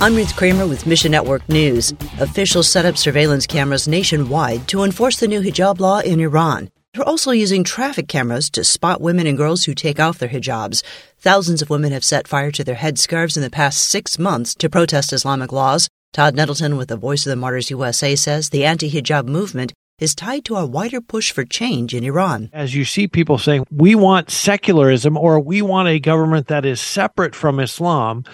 I'm Ruth Kramer with Mission Network News. Officials set up surveillance cameras nationwide to enforce the new hijab law in Iran. They're also using traffic cameras to spot women and girls who take off their hijabs. Thousands of women have set fire to their headscarves in the past six months to protest Islamic laws. Todd Nettleton with the Voice of the Martyrs USA says the anti hijab movement is tied to a wider push for change in Iran. As you see people saying, we want secularism or we want a government that is separate from Islam,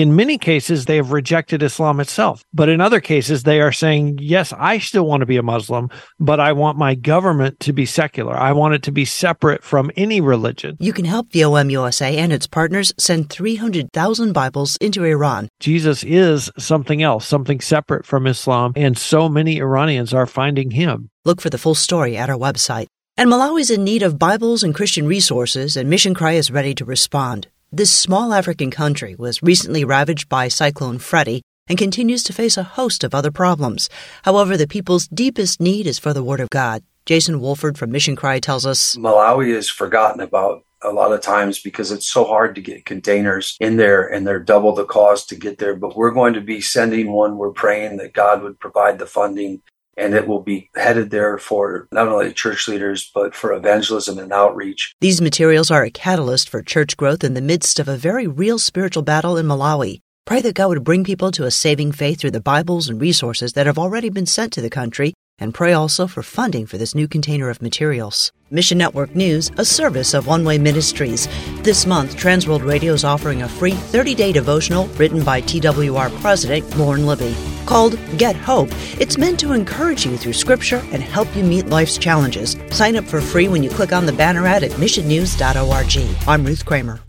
in many cases, they have rejected Islam itself. But in other cases, they are saying, yes, I still want to be a Muslim, but I want my government to be secular. I want it to be separate from any religion. You can help VOM USA and its partners send 300,000 Bibles into Iran. Jesus is something else, something separate from Islam, and so many Iranians are finding him. Look for the full story at our website. And Malawi is in need of Bibles and Christian resources, and Mission Cry is ready to respond. This small African country was recently ravaged by Cyclone Freddy and continues to face a host of other problems. However, the people's deepest need is for the Word of God. Jason Wolford from Mission Cry tells us Malawi is forgotten about a lot of times because it's so hard to get containers in there and they're double the cost to get there. But we're going to be sending one. We're praying that God would provide the funding and it will be headed there for not only church leaders, but for evangelism and outreach. These materials are a catalyst for church growth in the midst of a very real spiritual battle in Malawi. Pray that God would bring people to a saving faith through the Bibles and resources that have already been sent to the country, and pray also for funding for this new container of materials. Mission Network News, a service of One Way Ministries. This month, Transworld Radio is offering a free 30 day devotional written by TWR President Lauren Libby called Get Hope. It's meant to encourage you through scripture and help you meet life's challenges. Sign up for free when you click on the banner ad at missionnews.org. I'm Ruth Kramer.